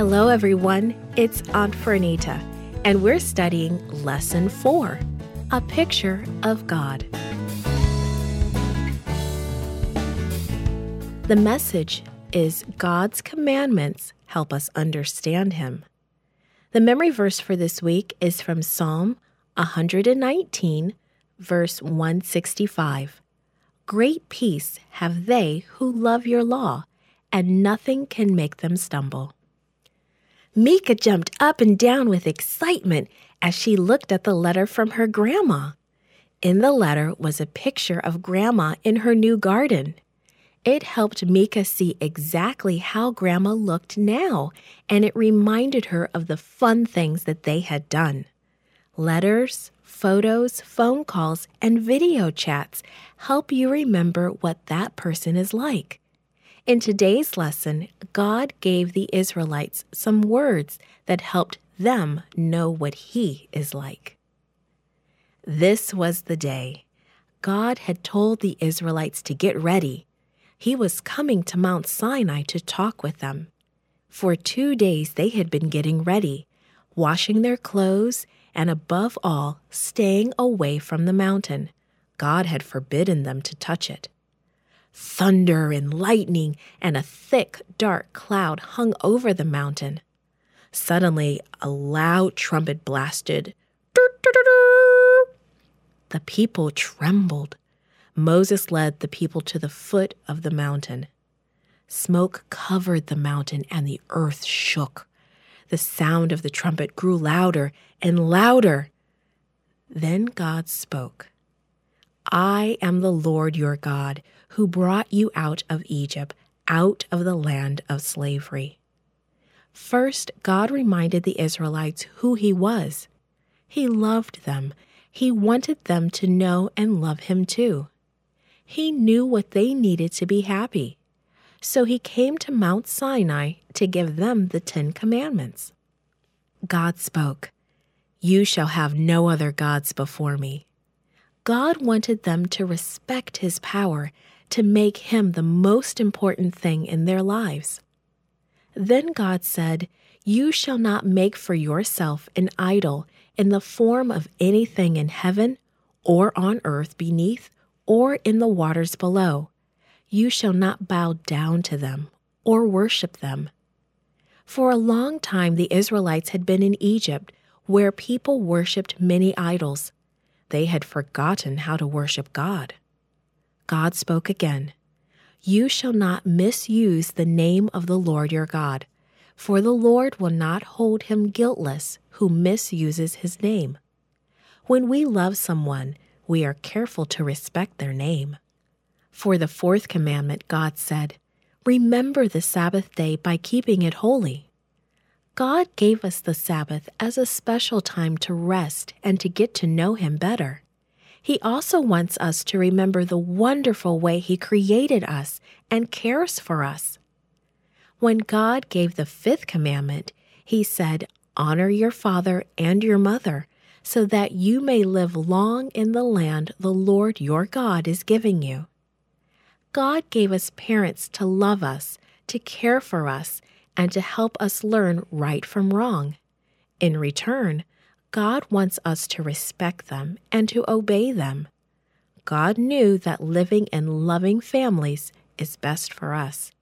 Hello, everyone. It's Aunt Fernita, and we're studying Lesson 4 A Picture of God. The message is God's commandments help us understand Him. The memory verse for this week is from Psalm 119, verse 165. Great peace have they who love your law, and nothing can make them stumble. Mika jumped up and down with excitement as she looked at the letter from her grandma. In the letter was a picture of Grandma in her new garden. It helped Mika see exactly how Grandma looked now, and it reminded her of the fun things that they had done. Letters, photos, phone calls, and video chats help you remember what that person is like. In today's lesson, God gave the Israelites some words that helped them know what He is like. This was the day. God had told the Israelites to get ready. He was coming to Mount Sinai to talk with them. For two days they had been getting ready, washing their clothes, and above all, staying away from the mountain. God had forbidden them to touch it. Thunder and lightning and a thick, dark cloud hung over the mountain. Suddenly, a loud trumpet blasted. The people trembled. Moses led the people to the foot of the mountain. Smoke covered the mountain and the earth shook. The sound of the trumpet grew louder and louder. Then God spoke. I am the Lord your God, who brought you out of Egypt, out of the land of slavery. First, God reminded the Israelites who He was. He loved them. He wanted them to know and love Him too. He knew what they needed to be happy. So He came to Mount Sinai to give them the Ten Commandments. God spoke, You shall have no other gods before me. God wanted them to respect His power, to make Him the most important thing in their lives. Then God said, You shall not make for yourself an idol in the form of anything in heaven, or on earth beneath, or in the waters below. You shall not bow down to them, or worship them. For a long time, the Israelites had been in Egypt, where people worshipped many idols. They had forgotten how to worship God. God spoke again You shall not misuse the name of the Lord your God, for the Lord will not hold him guiltless who misuses his name. When we love someone, we are careful to respect their name. For the fourth commandment, God said, Remember the Sabbath day by keeping it holy. God gave us the Sabbath as a special time to rest and to get to know Him better. He also wants us to remember the wonderful way He created us and cares for us. When God gave the fifth commandment, He said, Honor your father and your mother, so that you may live long in the land the Lord your God is giving you. God gave us parents to love us, to care for us, and to help us learn right from wrong. In return, God wants us to respect them and to obey them. God knew that living in loving families is best for us.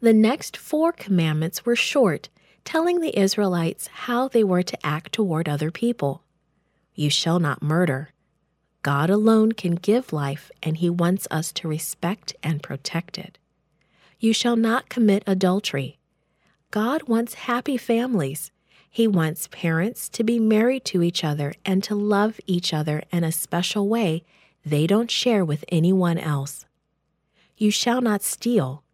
The next four commandments were short, telling the Israelites how they were to act toward other people. You shall not murder. God alone can give life, and He wants us to respect and protect it. You shall not commit adultery. God wants happy families. He wants parents to be married to each other and to love each other in a special way they don't share with anyone else. You shall not steal.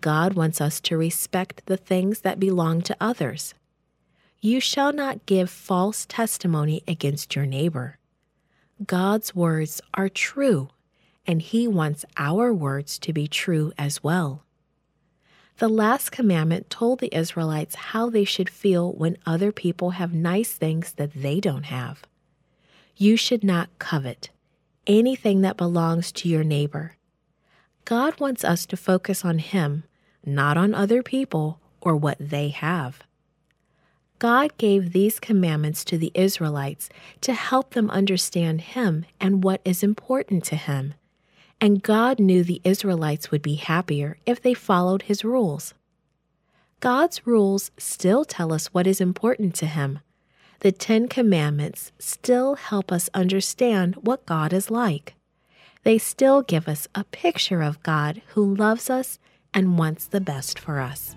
God wants us to respect the things that belong to others. You shall not give false testimony against your neighbor. God's words are true, and He wants our words to be true as well. The last commandment told the Israelites how they should feel when other people have nice things that they don't have. You should not covet anything that belongs to your neighbor. God wants us to focus on Him, not on other people or what they have. God gave these commandments to the Israelites to help them understand Him and what is important to Him. And God knew the Israelites would be happier if they followed His rules. God's rules still tell us what is important to Him. The Ten Commandments still help us understand what God is like. They still give us a picture of God who loves us and wants the best for us.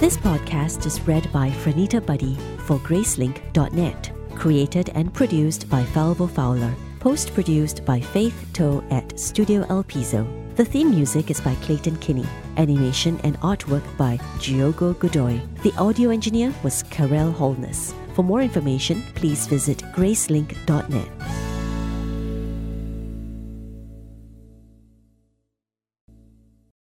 This podcast is read by Franita Buddy for Gracelink.net. Created and produced by Falvo Fowler. Post produced by Faith Toe at Studio El Piso. The theme music is by Clayton Kinney. Animation and artwork by Diogo Godoy. The audio engineer was Karel Holness. For more information, please visit gracelink.net.